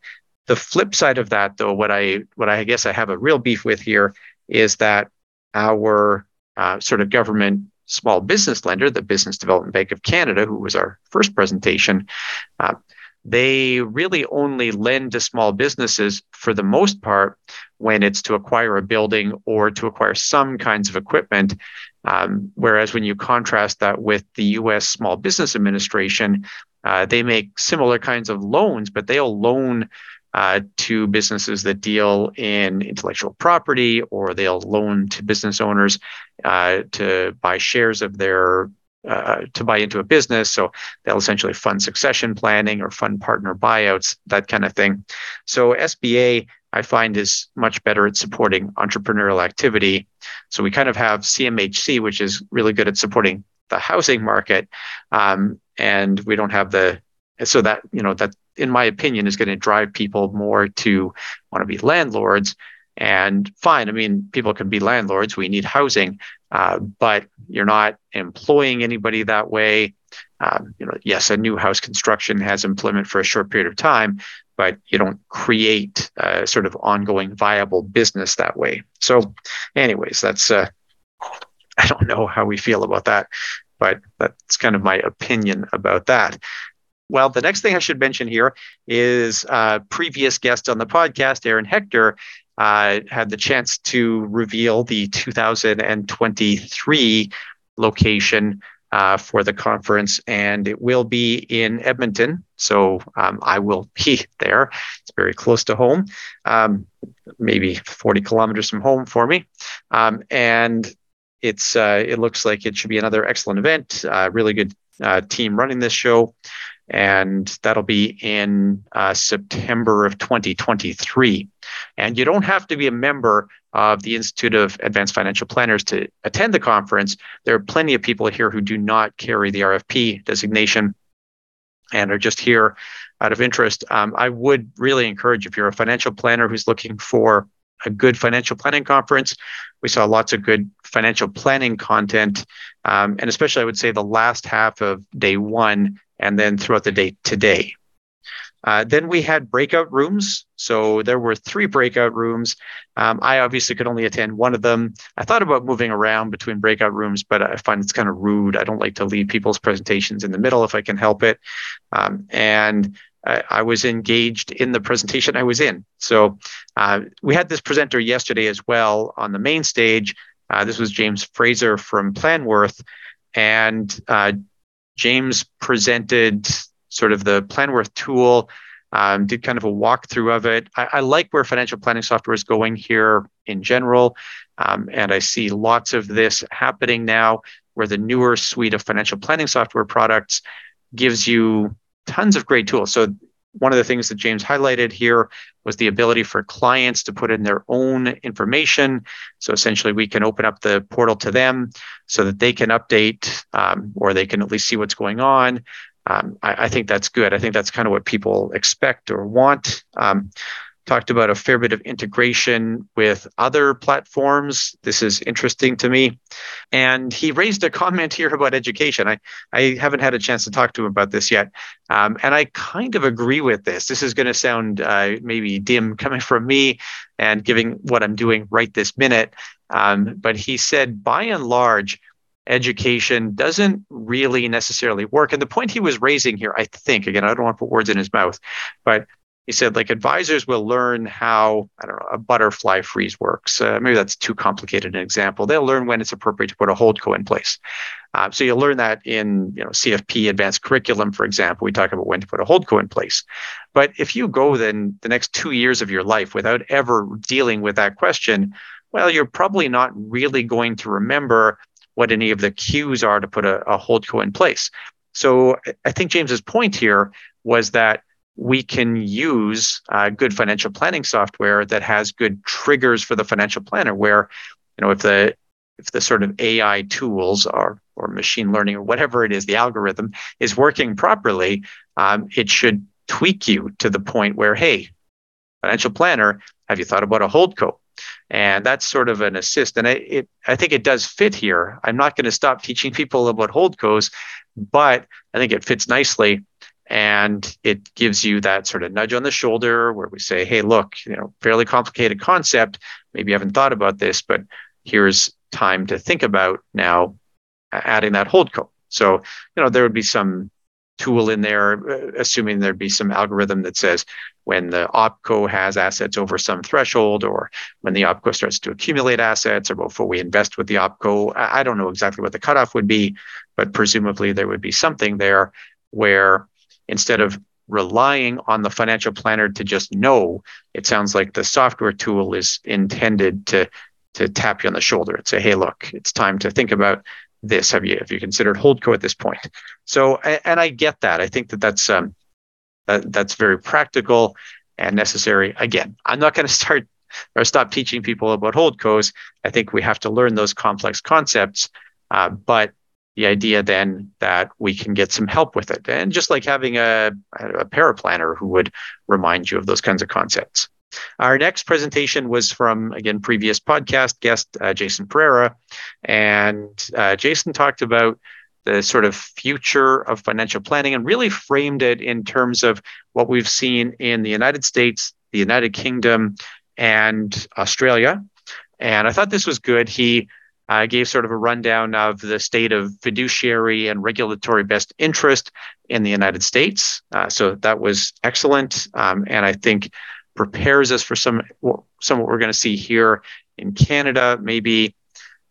The flip side of that, though, what I what I guess I have a real beef with here is that our uh, sort of government small business lender, the Business Development Bank of Canada, who was our first presentation, uh, they really only lend to small businesses for the most part when it's to acquire a building or to acquire some kinds of equipment. Um, whereas when you contrast that with the US Small Business Administration, uh, they make similar kinds of loans, but they'll loan uh, to businesses that deal in intellectual property, or they'll loan to business owners uh, to buy shares of their uh, to buy into a business. So they'll essentially fund succession planning or fund partner buyouts, that kind of thing. So SBA, I find, is much better at supporting entrepreneurial activity. So we kind of have CMHC, which is really good at supporting the housing market, um, and we don't have the so that you know that in my opinion is going to drive people more to want to be landlords and fine i mean people can be landlords we need housing uh, but you're not employing anybody that way. Um, you know, yes, a new house construction has employment for a short period of time, but you don't create a sort of ongoing viable business that way. So, anyways, that's uh, I don't know how we feel about that, but that's kind of my opinion about that. Well, the next thing I should mention here is uh, previous guest on the podcast, Aaron Hector, uh, had the chance to reveal the 2023 location uh, for the conference, and it will be in Edmonton. So um, I will be there. It's very close to home, um, maybe 40 kilometers from home for me. Um, and it's uh, it looks like it should be another excellent event. Uh, really good uh, team running this show and that'll be in uh, September of 2023. And you don't have to be a member of the Institute of Advanced Financial Planners to attend the conference. There are plenty of people here who do not carry the RFP designation and are just here out of interest. Um, I would really encourage if you're a financial planner who's looking for a good financial planning conference. We saw lots of good financial planning content. Um, and especially, I would say the last half of day one and then throughout the day today. Uh, then we had breakout rooms. So there were three breakout rooms. Um, I obviously could only attend one of them. I thought about moving around between breakout rooms, but I find it's kind of rude. I don't like to leave people's presentations in the middle if I can help it. Um, and I, I, was engaged in the presentation I was in. So uh, we had this presenter yesterday as well on the main stage. Uh, this was James Fraser from Planworth. And uh, James presented sort of the Planworth tool, um, did kind of a walkthrough of it. I, I, like where financial planning software is going here in general. Um, and I see lots of this happening now where the newer suite of financial planning software products gives you tons of great tools. So one of the things that James highlighted here was the ability for clients to put in their own information. So essentially, we can open up the portal to them so that they can update um, or they can at least see what's going on. Um, I, I, think that's good. I think that's kind of what people expect or want. Um, talked about a fair bit of integration with other platforms. This is interesting to me. And he raised a comment here about education. I, I haven't had a chance to talk to him about this yet. Um, and I kind of agree with this. This is going to sound uh, maybe dim coming from me and giving what I'm doing right this minute. Um, but he said, by and large, education doesn't really necessarily work. And the point he was raising here, I think, again, I don't want to put words in his mouth, but he said like advisors will learn how i don't know a butterfly freeze works. Uh, maybe that's too complicated an example. They'll learn when it's appropriate to put a holdco in place. Uh, so you'll learn that in you know cfp advanced curriculum for example. We talk about when to put a holdco in place. But if you go then the next two years of your life without ever dealing with that question well you're probably not really going to remember what any of the cues are to put a, a holdco in place. So i think james's point here was that we can use uh, good financial planning software that has good triggers for the financial planner where you know if the if the sort of ai tools or or machine learning or whatever it is the algorithm is working properly um, it should tweak you to the point where hey financial planner, have you thought about a hold holdco? And that's sort of an assist. And I, it, I think it does fit here. I'm not going to stop teaching people about hold holdcos, but I think it fits nicely. And it gives you that sort of nudge on the shoulder where we say, hey, look, you know, fairly complicated concept. Maybe you haven't thought about this, but here's time to think about now adding that holdco. So, you know, there would be some tool in there, uh, assuming there'd be some algorithm that says when the opco has assets over some threshold, or when the opco starts to accumulate assets, or before we invest with the opco. I don't know exactly what the cutoff would be, but presumably there would be something there where instead of relying on the financial planner to just know, it sounds like the software tool is intended to to tap you on the shoulder and say, "Hey, look, it's time to think about this? Have you have you considered Holdco at this point? So, and I get that. I think that that's um, that, that's very practical and necessary. Again, I'm not going to start or stop teaching people about Holdcos. I think we have to learn those complex concepts, uh, but the idea then that we can get some help with it, and just like having a, a paraplanner who would remind you of those kinds of concepts. Our next presentation was from, again, previous podcast guest, uh, Jason Pereira. And uh, Jason talked about the sort of future of financial planning and really framed it in terms of what we've seen in the United States, the United Kingdom, and Australia. And I thought this was good. He uh, gave sort of a rundown of the state of fiduciary and regulatory best interest in the United States. Uh, so that was excellent. Um, and I think prepares us for some some what we're going to see here in Canada. Maybe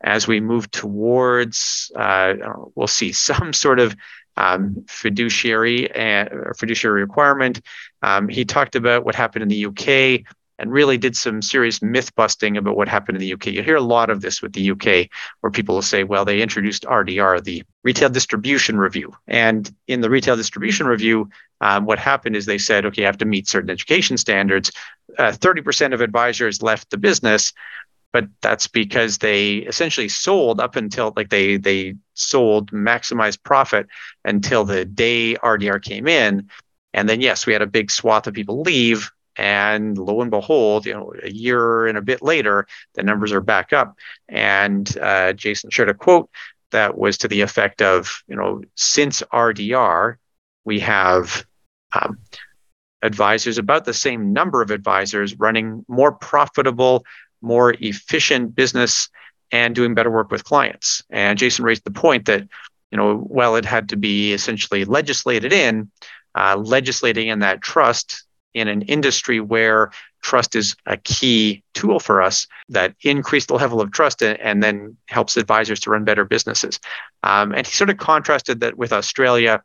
as we move towards, uh, we'll see some sort of um, fiduciary and fiduciary requirement. Um, he talked about what happened in the UK and really did some serious myth busting about what happened in the UK. You hear a lot of this with the UK, where people will say, well, they introduced RDR, the Retail Distribution Review. And in the Retail Distribution Review, um, what happened is they said, okay, you have to meet certain education standards. Uh, 30% of advisors left the business, but that's because they essentially sold up until like they they sold maximized profit until the day RDR came in. And then yes, we had a big swath of people leave and lo and behold, you know, a year and a bit later, the numbers are back up. And uh, Jason shared a quote that was to the effect of, you know, since RDR, we have um, advisors, about the same number of advisors running more profitable, more efficient business and doing better work with clients. And Jason raised the point that, you know, while it had to be essentially legislated in, uh, legislating in that trust in an industry where trust is a key tool for us that increase the level of trust and, then helps advisors to run better businesses. Um, and he sort of contrasted that with Australia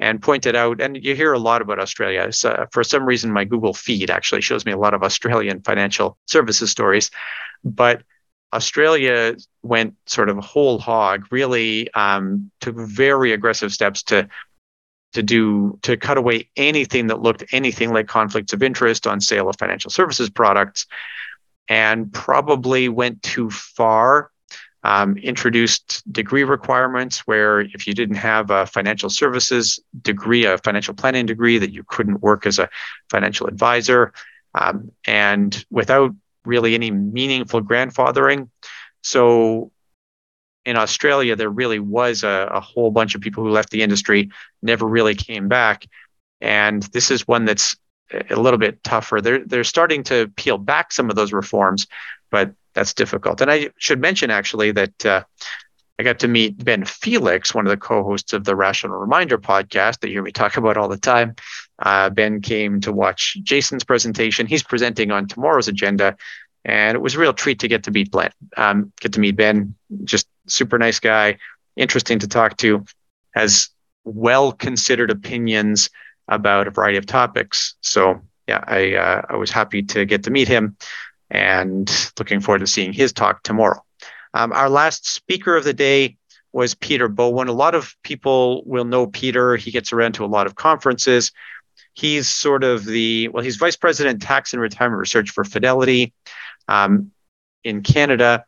and pointed out, and you hear a lot about Australia. So for some reason, my Google feed actually shows me a lot of Australian financial services stories. But Australia went sort of whole hog, really um, took very aggressive steps to to do to cut away anything that looked anything like conflicts of interest on sale of financial services products and probably went too far um, introduced degree requirements where if you didn't have a financial services degree a financial planning degree that you couldn't work as a financial advisor um, and without really any meaningful grandfathering. So in Australia, there really was a, a, whole bunch of people who left the industry, never really came back. And this is one that's a little bit tougher. They're, they're starting to peel back some of those reforms, but that's difficult. And I should mention actually that uh, I got to meet Ben Felix, one of the co hosts of the Rational Reminder podcast that you hear me talk about all the time. Uh, ben came to watch Jason's presentation. He's presenting on tomorrow's agenda and it was a real treat to get to meet Ben. Um, get to meet Ben, just super nice guy, interesting to talk to, has well considered opinions about a variety of topics. So yeah, I uh, I was happy to get to meet him, and looking forward to seeing his talk tomorrow. Um, our last speaker of the day was Peter Bowen. A lot of people will know Peter. He gets around to a lot of conferences. He's sort of the well, he's vice president tax and retirement research for Fidelity um, in Canada.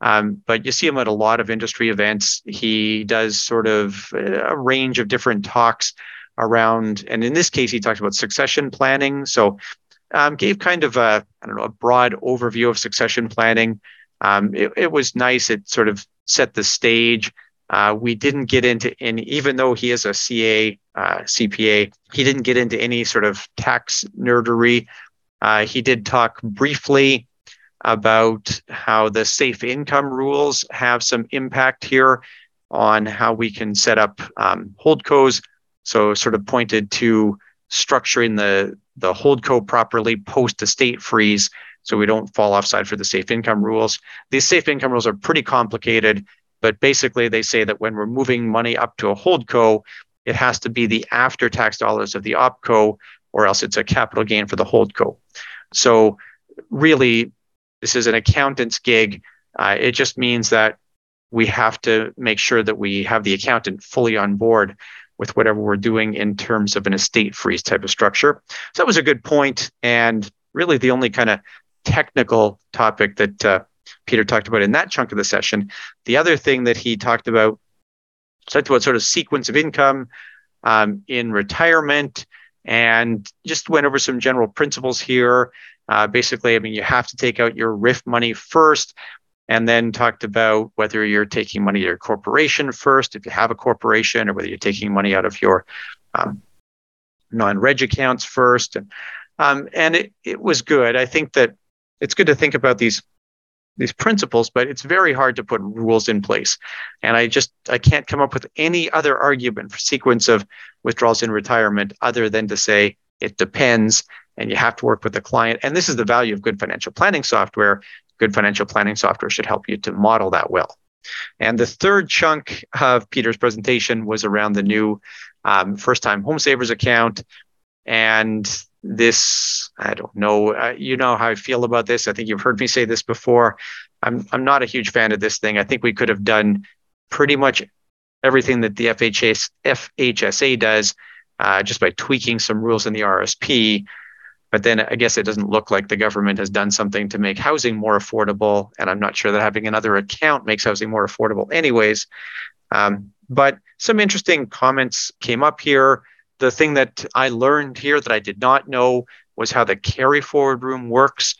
Um, but you see him at a lot of industry events. He does sort of a range of different talks around, and in this case, he talks about succession planning. So, um, gave kind of a I don't know a broad overview of succession planning. Um, it, it, was nice. It sort of set the stage. Uh, we didn't get into any, even though he is a CA uh, CPA, he didn't get into any sort of tax nerdery. Uh, he did talk briefly about how the safe income rules have some impact here on how we can set up um, holdcos. So, sort of pointed to structuring the the holdco properly post estate freeze, so we don't fall offside for the safe income rules. These safe income rules are pretty complicated, but basically they say that when we're moving money up to a holdco, it has to be the after tax dollars of the opco, or else it's a capital gain for the holdco. So, really, this is an accountant's gig. Uh, it just means that we have to make sure that we have the accountant fully on board with whatever we're doing in terms of an estate freeze type of structure. So that was a good point, and really the only kind of technical topic that uh, Peter talked about in that chunk of the session. The other thing that he talked about talked about sort of sequence of income um, in retirement, and just went over some general principles here. Uh, basically, I mean, you have to take out your RIF money first, and then talked about whether you're taking money of your corporation first, if you have a corporation, or whether you're taking money out of your um, non-reg accounts first. And um, and it it was good. I think that it's good to think about these these principles, but it's very hard to put rules in place. And I just I can't come up with any other argument for sequence of withdrawals in retirement other than to say it depends and you have to work with the client. And this is the value of good financial planning software. Good financial planning software should help you to model that well. And the third chunk of Peter's presentation was around the new um, first time home savers account. And this, I don't know, uh, you know how I feel about this. I think you've heard me say this before. I'm, I'm not a huge fan of this thing. I think we could have done pretty much everything that the FHS, FHSA does uh, just by tweaking some rules in the RSP but then I guess it doesn't look like the government has done something to make housing more affordable. And I'm not sure that having another account makes housing more affordable, anyways. Um, but some interesting comments came up here. The thing that I learned here that I did not know was how the carry forward room works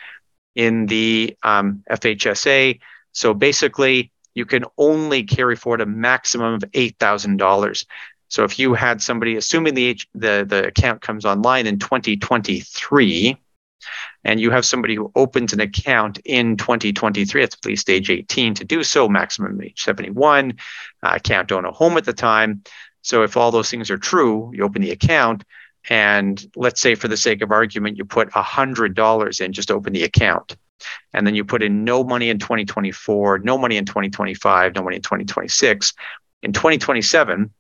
in the um, FHSA. So basically, you can only carry forward a maximum of $8,000. So if you had somebody, assuming the the the account comes online in 2023, and you have somebody who opens an account in 2023 at least age 18 to do so, maximum age 71, uh, can't own a home at the time. So if all those things are true, you open the account, and let's say for the sake of argument, you put $100 in, just open the account. And then you put in no money in 2024, no money in 2025, no money in 2026. In 2027,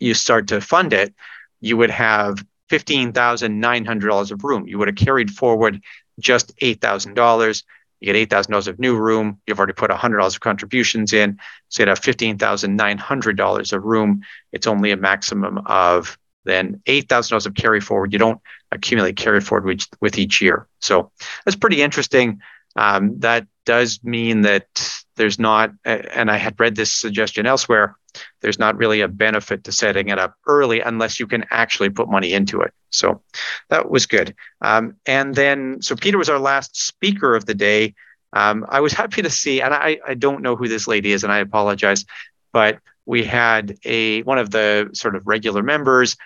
you start to fund it, you would have $15,900 of room. You would have carried forward just $8,000. You get $8,000 of new room. You've already put $100 of contributions in. So you'd have $15,900 of room. It's only a maximum of then $8,000 of carry forward. You don't accumulate carry forward with, with each year. So that's pretty interesting. Um, that does mean that there's not, and I had read this suggestion elsewhere, there's not really a benefit to setting it up early unless you can actually put money into it. So that was good. Um, and then, so Peter was our last speaker of the day. Um, I was happy to see, and I, I don't know who this lady is, and I apologize, but we had a one of the sort of regular members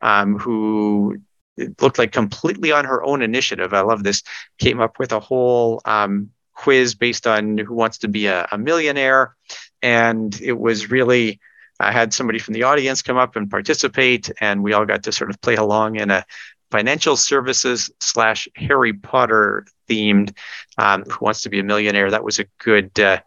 um, who looked like completely on her own initiative. I love this. Came up with a whole um, quiz based on who wants to be a, a millionaire. And it was really, I had somebody from the audience come up and participate, and we all got to sort of play along in a financial services slash Harry Potter themed um, Who Wants to Be a Millionaire. That was a good, uh,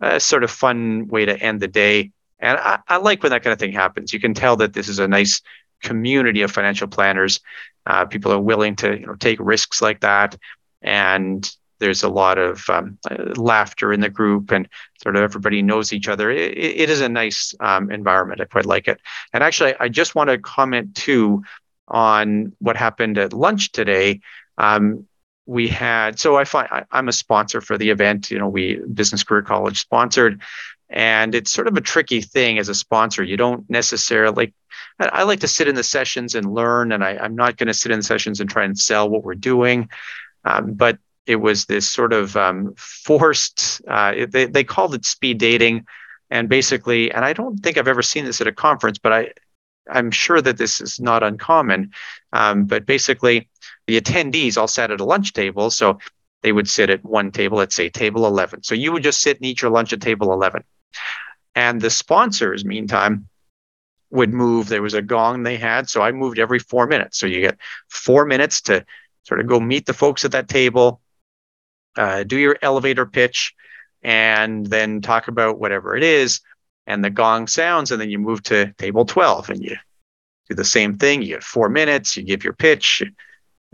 uh, sort of fun way to end the day. And I, I, like when that kind of thing happens. You can tell that this is a nice community of financial planners. Uh, people are willing to you know, take risks like that. And there's a lot of um, laughter in the group and sort of everybody knows each other. it, it is a nice um, environment. I quite like it. And actually, I just want to comment too on what happened at lunch today. Um, we had so I find I, I'm a sponsor for the event. You know, we Business Career College sponsored, and it's sort of a tricky thing as a sponsor. You don't necessarily I, like to sit in the sessions and learn, and I, am not going to sit in the sessions and try and sell what we're doing. Um, but it was this sort of um, forced. Uh, they they called it speed dating, and basically, and I don't think I've ever seen this at a conference, but I I'm sure that this is not uncommon. Um, but basically, the attendees all sat at a lunch table, so they would sit at one table, let's say table 11. So you would just sit and eat your lunch at table 11. And the sponsors, meantime, would move. There was a gong they had. So I moved every four minutes. So you get four minutes to sort of go meet the folks at that table, uh, do your elevator pitch, and then talk about whatever it is. And the gong sounds, and then you move to table 12 and you do the same thing. You get four minutes, you give your pitch,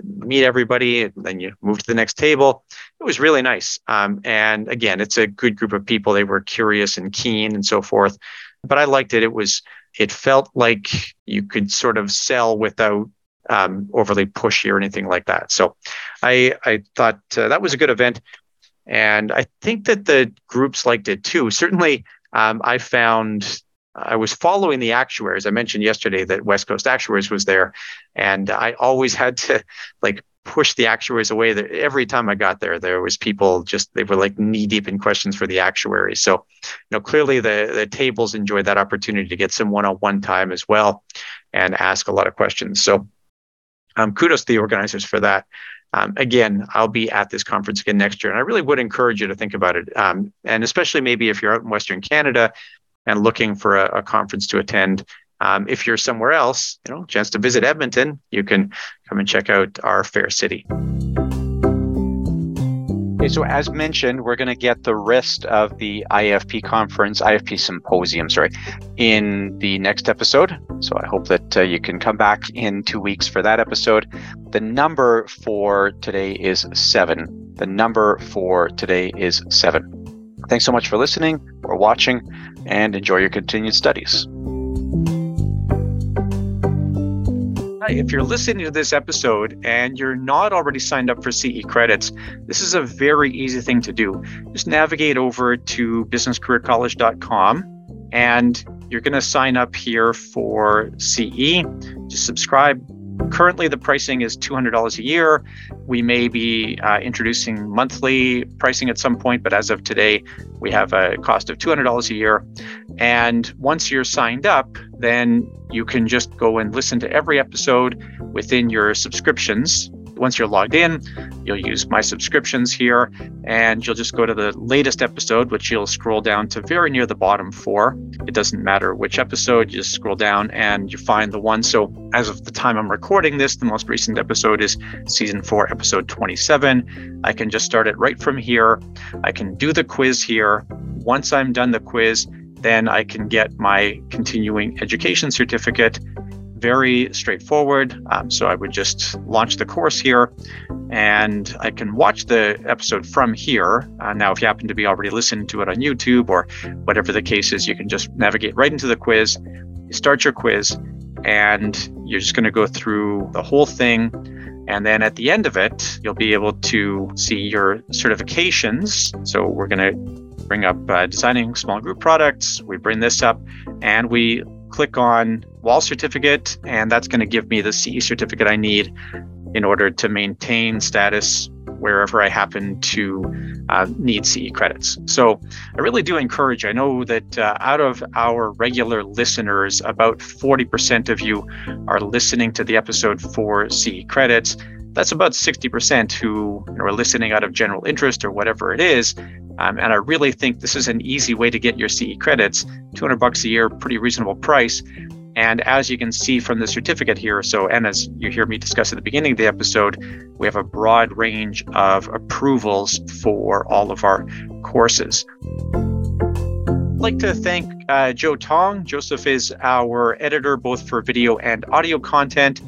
meet everybody, and then you move to the next table. It was really nice. Um, and again, it's a good group of people. They were curious and keen and so forth. But I liked it. It was, it felt like you could sort of sell without um, overly pushy or anything like that. So I, I thought uh, that was a good event. And I think that the groups liked it too. Certainly, um, I found I was following the actuaries. I mentioned yesterday that West Coast Actuaries was there, and I always had to like push the actuaries away. Every time I got there, there was people just they were like knee deep in questions for the actuaries. So, you know, clearly the the tables enjoyed that opportunity to get some one on one time as well, and ask a lot of questions. So, um, kudos to the organizers for that. Um, again, I'll be at this conference again next year, and I really would encourage you to think about it. Um, and especially maybe if you're out in Western Canada and looking for a, a conference to attend. Um, if you're somewhere else, you know, chance to visit Edmonton, you can come and check out our fair city. Okay, so as mentioned, we're going to get the rest of the IFP conference, IFP symposium, sorry, in the next episode. So I hope that uh, you can come back in two weeks for that episode. The number for today is seven. The number for today is seven. Thanks so much for listening or watching and enjoy your continued studies. If you're listening to this episode and you're not already signed up for CE credits, this is a very easy thing to do. Just navigate over to businesscareercollege.com and you're going to sign up here for CE. Just subscribe Currently, the pricing is $200 a year. We may be uh, introducing monthly pricing at some point, but as of today, we have a cost of $200 a year. And once you're signed up, then you can just go and listen to every episode within your subscriptions once you're logged in, you'll use my subscriptions here and you'll just go to the latest episode, which you'll scroll down to very near the bottom for. It doesn't matter which episode, you just scroll down and you find the one. So, as of the time I'm recording this, the most recent episode is season four, episode 27. I can just start it right from here. I can do the quiz here. Once I'm done the quiz, then I can get my continuing education certificate very straightforward. Um, so I would just launch the course here and I can watch the episode from here. Uh, now, if you happen to be already listening to it on YouTube or whatever the case is, you can just navigate right into the quiz, you start your quiz, and you're just going to go through the whole thing. And then at the end of it, you'll be able to see your certifications. So we're going to bring up uh, designing small group products. We bring this up and we click on wall certificate, and that's going to give me the CE certificate I need in order to maintain status wherever I happen to uh, need CE credits. So I really do encourage, I know that uh, out of our regular listeners, about 40% of you are listening to the episode for CE credits. That's about 60% who are listening out of general interest or whatever it is. Um, and I really think this is an easy way to get your CE credits. 200 bucks a year, pretty reasonable price. And as you can see from the certificate here, so, and as you hear me discuss at the beginning of the episode, we have a broad range of approvals for all of our courses. Like to thank uh, Joe Tong. Joseph is our editor both for video and audio content.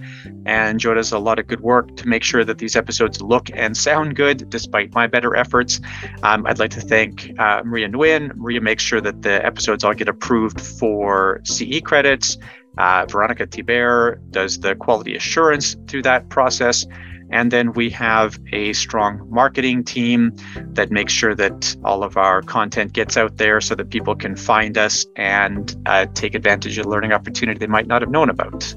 And Joe does a lot of good work to make sure that these episodes look and sound good, despite my better efforts. Um, I'd like to thank uh, Maria Nguyen. Maria makes sure that the episodes all get approved for CE credits. Uh, Veronica Tiber does the quality assurance through that process. And then we have a strong marketing team that makes sure that all of our content gets out there so that people can find us and uh, take advantage of learning opportunity they might not have known about.